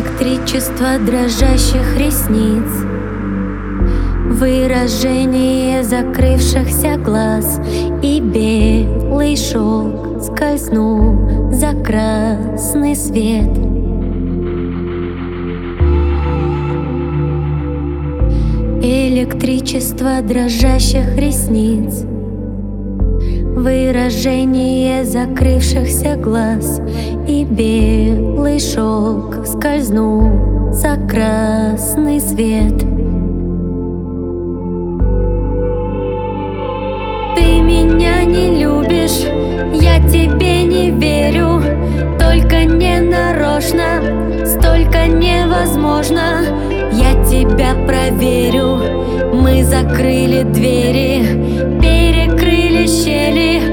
Электричество дрожащих ресниц. Выражение закрывшихся глаз И белый шелк скользнул за красный свет. Электричество дрожащих ресниц Выражение закрывшихся глаз И белый шелк скользнул за красный свет. Ты меня не любишь, я тебе не верю Только не нарочно, столько невозможно. Я тебя проверю, мы закрыли двери Щели